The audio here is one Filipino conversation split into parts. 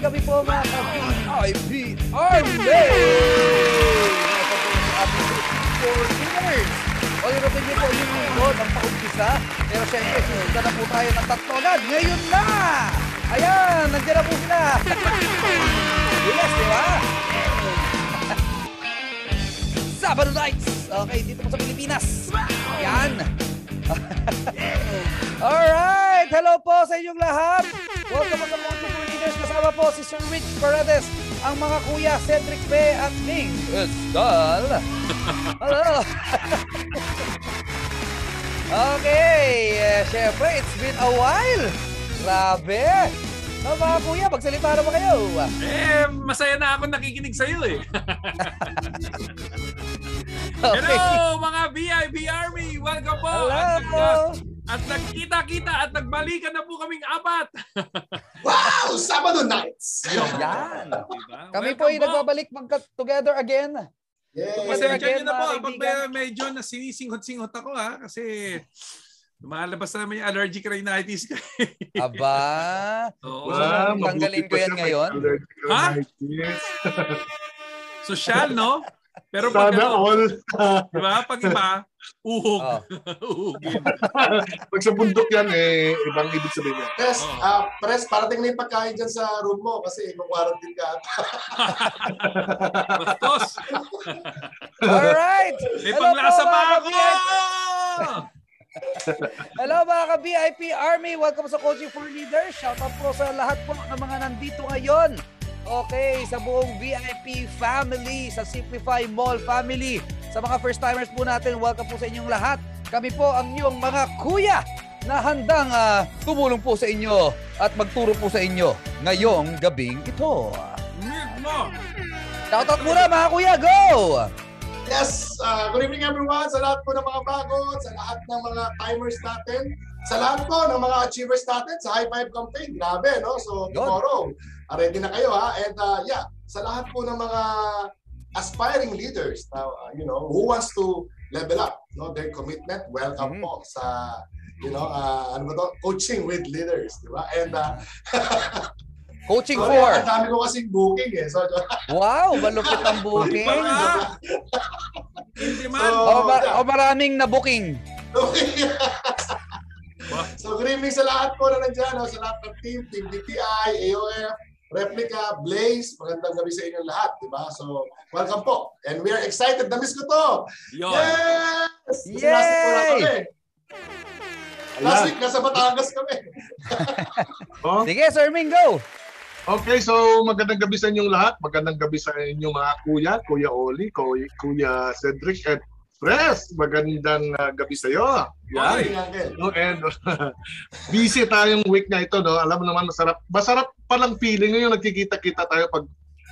Magandang gabi po mga ka-VIP Army! For winners! O irutin niyo po yung lingkod ang paumpisa. Pero syempre, susundan na po tayo ng tatlo. Ngayon na! Ayan, nandiyan na po sila. yes, di ba? Sabado nights! Okay, dito po sa Pilipinas. Yan. Alright! Hello po sa inyong lahat! Welcome sa Multiple Leaders. Kasama po si Sir Rich Paredes, ang mga kuya Cedric P. at Ming Estal. Hello! okay, uh, syempre, it's been a while. Grabe! No, mga kuya, magsalita na ba kayo? Eh, masaya na ako nakikinig sa'yo eh. Okay. Hello mga VIP Army! Welcome po! Hello! At nagkita-kita at nagbalikan na po kaming apat. Wow! Sabado nights! Yan. Diba? Kami po ay nagbabalik mag-together again. Yay! Pasensya Pasensya nyo na po kapag may- medyo nasinisinghot-singhot ako ha kasi lumalabas na naman yung allergic rhinitis ko. Aba, Oo. Wow. tanggalin ko yan ngayon? Ha? Social, no? Pero pag, Sana ano, all. diba? Pag iba, uhog. Oh. Uhugin. Pag sa bundok yan, eh, ibang ibig sabihin yan. Pres, Oo. ah, Pres, parating na yung pagkain dyan sa room mo kasi mag-quarantine ka. Bastos. alright! May Hello panglasa po, pa ako! Hello mga ka-VIP Army! Welcome sa Coaching for Leaders. Shoutout po sa lahat po ng mga nandito ngayon. Okay, sa buong VIP family, sa Simplify Mall family. Sa mga first-timers po natin, welcome po sa inyong lahat. Kami po ang inyong mga kuya na handang ah, tumulong po sa inyo at magturo po sa inyo ngayong gabing ito. Shoutout muna mga kuya, go! Yes! ah, good evening everyone sa lahat po ng mga bago, sa lahat ng mga timers natin, sa lahat po ng mga achievers natin sa High Five Campaign. Grabe, no? So, Yun. tomorrow, ah, ready na kayo ha? And uh, yeah, sa lahat po ng mga aspiring leaders now, uh, you know, who wants to level up no their commitment, welcome Mhm. po sa you know, uh, ano ba to? Coaching with leaders, di ba? And uh, Coaching sorry, for. ang dami ko kasing booking eh. So, Wow, malupit ang booking. So, O, ma- o maraming na booking. so good evening sa lahat po na nandiyan, sa lahat ng team, Team DTI, AOF, Replica, Blaze, magandang gabi sa inyong lahat, di ba? So, welcome po. And we are excited, na-miss ko to! Yun. Yes! Kasi Yay! Last week kami. Last week, nasa Batangas kami. Oh, Sige, Sir Ming, go! Okay, so magandang gabi sa inyong lahat. Magandang gabi sa inyong mga kuya, Kuya Oli, Kuya Cedric, at Pres. Magandang uh, gabi sa iyo. Ay. Hey, Uncle. No, and busy tayong week na ito, no? Alam mo naman masarap. Masarap palang feeling yung nagkikita-kita tayo pag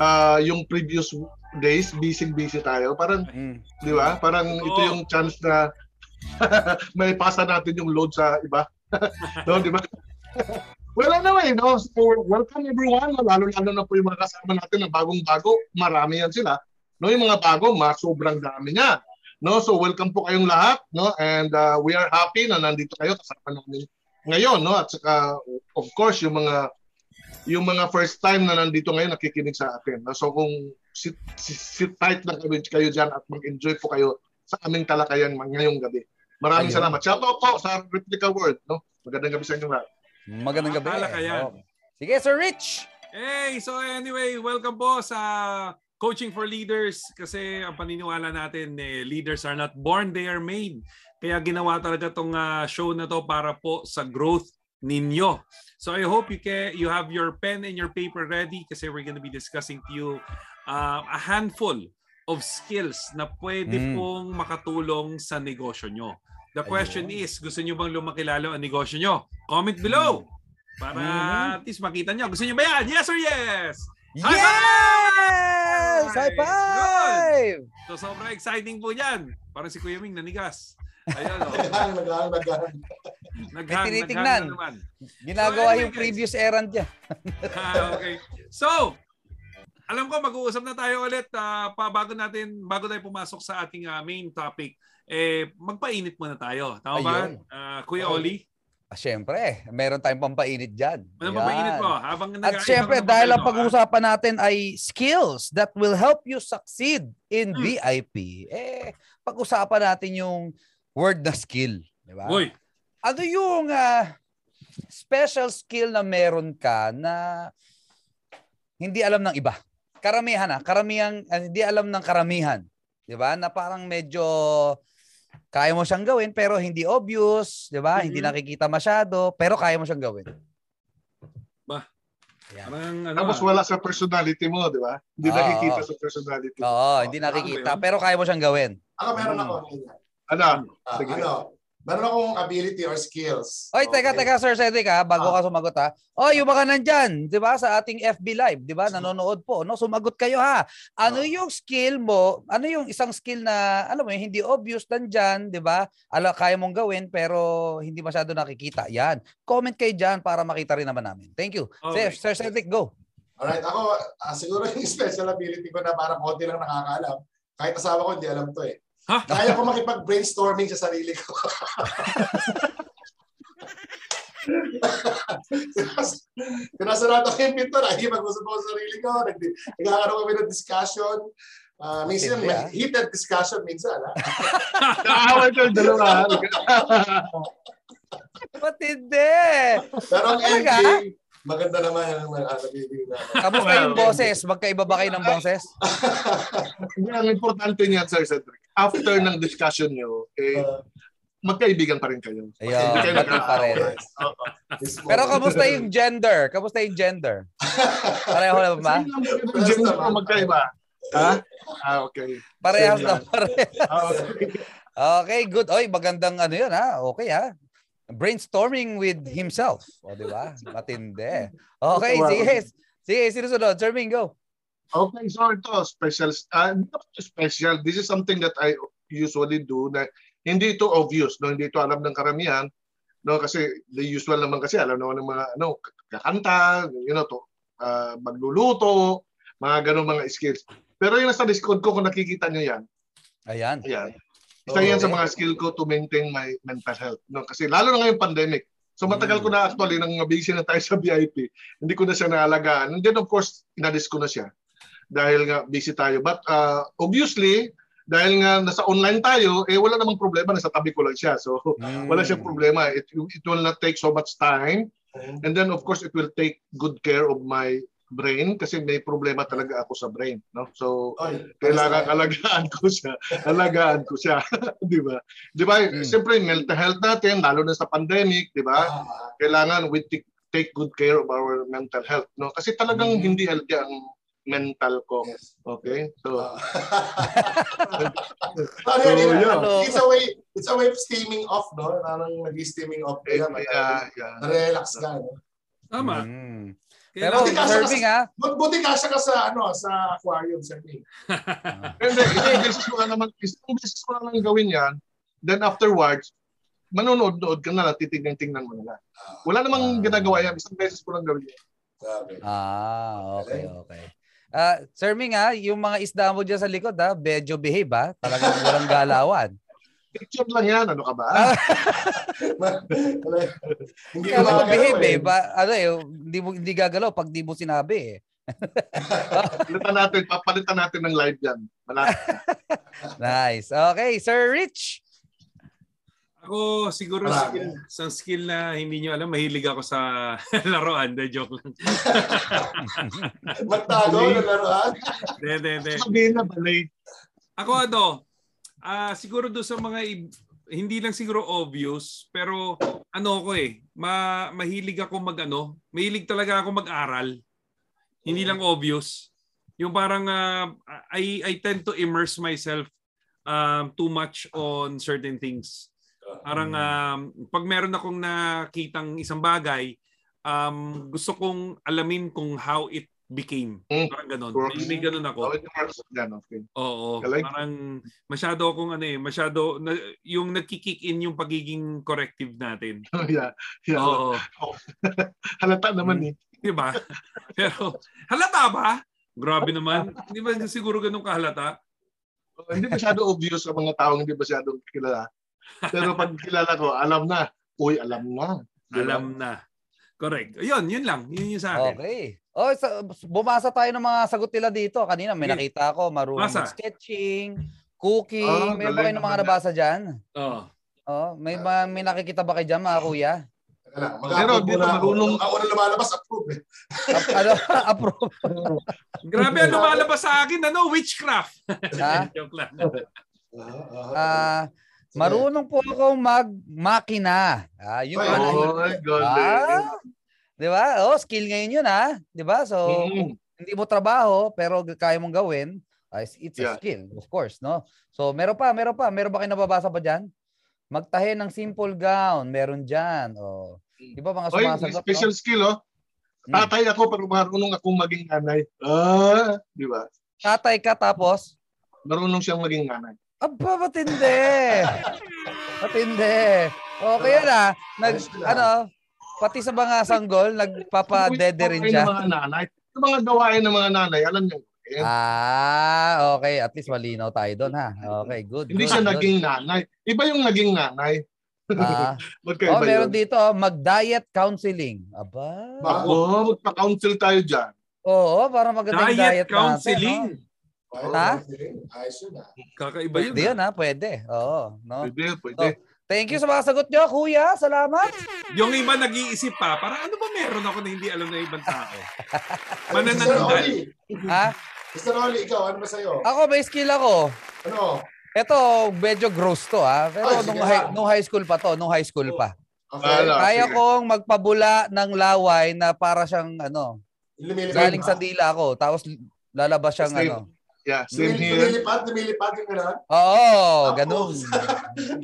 ah, yung previous days, busy-busy tayo. Parang, Mm. di ba? Parang ito Oo. yung chance na may pasa natin yung load sa iba. no, di ba? Naman, eh, no? So, welcome everyone. Lalo-lalo na po yung mga kasama natin na bagong-bago. Marami yan sila. No, yung mga bago, mas sobrang dami niya. No, so welcome po kayong lahat, no? And uh, we are happy na nandito kayo kasama namin ngayon, no? At saka of course yung mga yung mga first time na nandito ngayon nakikinig sa atin. No? So kung sit, sit, sit tight lang kayo, kayo diyan at mag-enjoy po kayo sa aming talakayan ngayong gabi. Maraming Ayun. salamat. Shout out po sa Replica World, no? Magandang gabi sa inyo lahat. Magandang gabi. Akala ka yan. Oh. Sige, Sir Rich! Hey, so anyway, welcome po sa Coaching for Leaders kasi ang paniniwala natin eh, leaders are not born, they are made. Kaya ginawa talaga tong ah, show na to para po sa growth ninyo. So I hope you can you have your pen and your paper ready kasi we're going to be discussing to you uh, a handful of skills na pwede Mm. pong makatulong sa negosyo nyo. The question Ayun. is, gusto nyo bang lumakilalo ang negosyo nyo? Comment below para Mhm. at least makita nyo. Gusto nyo ba yan? Yes or yes? Yes! High five! So sobrang exciting po yan. Parang si Kuya Ming nanigas. Ayun o. Naghang, naghang, naghang. Naghang, tinitingnan. naman. Ginagawa So, yung previous errand niya. Ah, okay. So, alam ko mag-uusap na tayo ulit ah, pa bago natin bago tayo pumasok sa ating ah, main topic. Eh magpainit muna tayo. Tama ba? Ayun. Ah, Kuya Oo. Oli? Ah, syempre, meron tayong pampainit dyan. Ano Ayan. pa mainit mo? Habang At ng dahil ang pag-uusapan natin ay skills that will help you succeed in Hmm. VIP. Eh, pag-usapan natin yung word na skill. Di ba? Uy, Ano yung ah, special skill na meron ka na hindi alam ng iba? Karamihan ah, karamihan, ah, hindi alam ng karamihan. Di ba? Na parang medyo kaya mo siyang gawin pero hindi obvious, di ba? Hindi Mhm. nakikita masyado, pero kaya mo siyang gawin. Ba? Yan. parang ano Tapos ah. wala sa personality mo, di ba? Hindi Oo. nakikita sa personality mo. Oo, hindi Tama ba nakikita, pero kaya mo siyang gawin. Ako meron ako. Ano? Ah, Sige. ano, meron akong ability or skills. Oy, teka, Okay? teka, Sir Cedric ha, bago Ah. ka sumagot ha. Oh, yung mga nandyan, 'di ba, sa ating FB Live, 'di ba? Nanonood po, no? Sumagot kayo ha. Ano Ah. yung skill mo? Ano yung isang skill na alam mo, hindi obvious nandyan, 'di ba? Ala kaya mong gawin pero hindi masyado nakikita. Yan. Comment kayo diyan para makita rin naman namin. Thank you. Okay. Sir, Sir Cedric, go. Alright, ako, ah, siguro yung special ability ko na parang konti lang nakakaalam. Kahit asawa ko, hindi alam to eh. Ha? Kaya ko makipag-brainstorming sa sarili ko. Pinasarado ko yung pinto, hindi mag-usap ako sa sarili ko. Nag- Nagkakaroon kami ng discussion. Ah, minsan, may ah. heated discussion minsan. Ha? Kaaway ko yung dalawa. Matindi. Pero ang ending, maganda naman yung mga nabibigay namin. Kamusta yung boses? Magkaiba ba kayo ng boses? Hindi, ang importante niyan, Sir Cedric, after ng discussion nyo, eh, Uh, magkaibigan pa rin kayo. Ayun, kayo. Mismo. Pero kamusta yung gender? Kamusta yung gender? Pareho na ba? Gender mo magkaiba. Ha? Ah, okay. Parehas na pareho. Ah, okay. Okay, good. Oy, magandang ano 'yun ha. Okay ha. Brainstorming with himself. O, di ba? Matindi. Okay, Wow. sige. Sige, sinusunod. Sir Mingo. Okay, so ito, special, uh, not special, this is something that I usually do na hindi ito obvious, no? hindi ito alam ng karamihan, no? kasi the usual naman kasi alam naman ng mga ano, kakanta, you know, to, uh, magluluto, mga ganun mga skills. Pero yung nasa Discord ko, kung nakikita nyo yan, Ayan. Ayan. Isa yan sa Okay. mga skill ko to maintain my mental health. No? Kasi lalo na ngayong pandemic. So matagal ko na actually, nang busy na tayo sa VIP, hindi ko na siya naalagaan. And then of course, inalis ko na siya. Dahil nga busy tayo. But uh, obviously, dahil nga nasa online tayo, eh wala namang problema, nasa tabi ko lang siya. So Mm. wala siyang problema. It, it will not take so much time. And then of course, it will take good care of my brain kasi may problema talaga ako sa brain. No? So Oy, kailangan alagaan ko siya. Alagaan ko siya. di ba? Di ba? Mm. Siyempre, mental health natin, lalo na sa pandemic, di ba? Ah, ah. Kailangan we take, take good care of our mental health. No? Kasi talagang Mm. hindi healthy ang mental ko. Yes. Okay? So, Ah. Yan, So, yun, yeah. ano, It's a way, it's a way of steaming off, no? Parang nag-steaming off eh, ka, yeah, yeah. na-relax ka, no? Tama. Mm. Pero Kailangan- Buti ka sa- serving ha. Buti kasya ka sa, ano, sa aquarium, sir. Ping. Hindi, isang beses mo naman, isang beses mo lang naman gawin yan, then afterwards, manonood-nood ka na lang, titignan-tingnan mo na lang. Wala namang Ah. ginagawa yan, isang beses mo lang gawin yan. Sabi. Ah, okay, okay. Ah, Sir Ming ha, yung mga isda mo dyan sa likod ha, medyo behave ha. Talagang walang galawan. Picture lang yan, ano ka ba? Ah, Hindi mo makagalaw behave eh. eh. Ba, ano eh, hindi, mo, hindi gagalaw pag di mo sinabi eh. Palitan natin, papalitan natin ng live yan. Nice. Okay, Sir Rich. Ako siguro Marami. skill, isang skill na hindi nyo alam, mahilig ako sa laruan. De, joke lang. Magtago na laruan. De, de, de. Sabihin na balay. Ako ano, ah siguro do sa mga i- hindi lang siguro obvious, pero ano ko eh, ma mahilig ako mag ano, mahilig talaga ako mag-aral. Hindi lang obvious. Yung parang ah, I I tend to immerse myself um, too much on certain things. Parang um, pag meron akong nakitang isang bagay, um, gusto kong alamin kung how it became. Mm. Parang ganun. May, may ganun ako. Oh, okay. Oo. Parang masyado akong ano eh, masyado na, yung nagki-kick in yung pagiging corrective natin. yeah, yeah. Oo. Halata naman eh. 'Di ba? Pero halata ba? Grabe naman. Hindi ba siguro ganun kahalata? Oh, hindi masyado obvious sa mga taong hindi masyadong kilala. Pero pag kilala ko, alam na. Uy, alam na. Alam na. Correct. Yun, yun lang. Yun yung sa akin. Okay. Oh, sa, bumasa tayo ng mga sagot nila dito. Kanina may nakita ako, marunong Basa. sketching, cooking. Ah, may ba kayo ng mga nabasa dyan? Oo. Oh, may ba, may nakikita ba kayo dyan mga kuya? Lang, Pero muna ako. marunong- Ako na lumalabas, approve eh. Ano, approve. Grabe ang lumalabas sa akin, ano, witchcraft. ha? Joke lang. Ah, marunong po akong mag-makina. Ah, Ay, mga oh. Oy, galing. Ah, 'di ba? Oh, skill ngayon 'yun ah, 'di ba? So, Mm. hindi mo trabaho pero kaya mong gawin, ah, it's- it's a Yeah. skill, of course, no? So, meron pa, meron pa, meron ba kayo nababasa pa diyan? Magtahi ng simple gown, meron diyan. Oh. 'Di ba mga Oy, sumasagot? special no? skill, oh. Hmm. Tatay ako, pero marunong akong maging nanay. Ah, di ba? Tatay ka tapos Marunong siyang maging nanay. Aba, matindi. matindi. Okay yan ah. Nag, ano, pati sa mga sanggol, nagpapadede rin siya. ng mga nanay. Yung mga gawain ng mga nanay, alam niyo. Eh, Ah, okay. At least malinaw tayo doon ha. Okay, good. hindi good, siya good. naging nanay. Iba yung naging nanay. Ah, oh, meron yun. dito, oh, mag-diet counseling. Aba. Ba- Ako, magpa-counsel tayo dyan. Oo, para maganda yung Diet diet counseling. natin. Ha? Ha? Ayos yun ah. Kakaiba yun. Pwede yun ha, pwede. Oo. No? Pwede, pwede. Thank you sa mga sagot nyo, kuya. Salamat. Yung iba nag-iisip pa, para ano ba meron ako na hindi alam ng ibang tao? Oli, ha? Mr. Oli, ikaw, ano ba sa'yo? Ako, may skill ako. Ano? Ito, medyo gross to ha. Pero Ay, nung, high, nung high school pa to, nung high school pa. Okay. Kaya sige. kong magpabula ng laway na para siyang ano, Lumilipad galing ba? sa dila ko. Tapos lalabas siyang Same. ano. Yeah, same Lumil- here. Lumilipad, lumilipad yung gano'n. Oo, Tapos. ganun.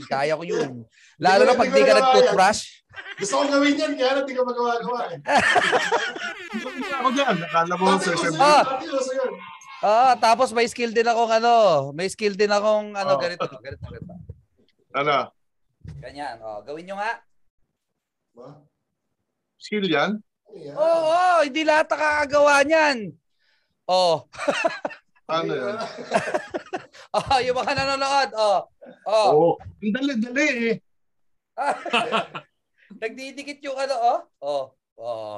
Kaya ko yun. Lalo ko- na pag di ko ka nag-toothbrush. Gusto kong gawin yan, kaya hindi ko magawa-gawa eh. Ako dyan, nakala mo sa SM. Ah. tapos may skill din akong ano, may skill din akong ano, Oh. ganito, ganito, ganito. Ano, Ganyan, oh, gawin nyo nga. Ba? skill yan? Ano? Oo, oh, hindi lahat nakakagawa niyan. Oh, Ano yan? oh, yung mga nanonood, oh. Oh, Oo. Ang dali-dali eh. nagdidikit yung ano, oh. Oh, oh.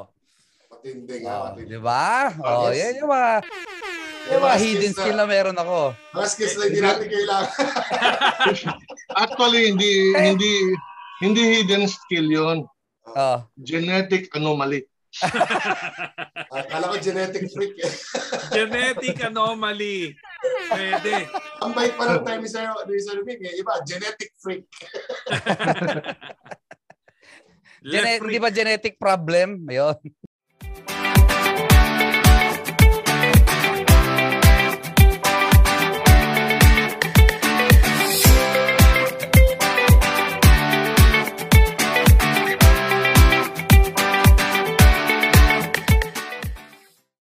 Matindi Oh, nga, matindi. di ba? Oh, Yes. yan yung mga, yung mga hidden na- skill na meron ako. Mga skills na hindi natin kailangan. Actually, hindi hindi hindi hidden skill yon. Oh. Genetic anomaly. Akala ko genetic freak eh. Genetic anomaly. Pwede. Ang bait pa ng time ni Sir, ni Sir Vic eh. Iba, genetic freak. Gene- freak. di ba genetic problem? Ayun.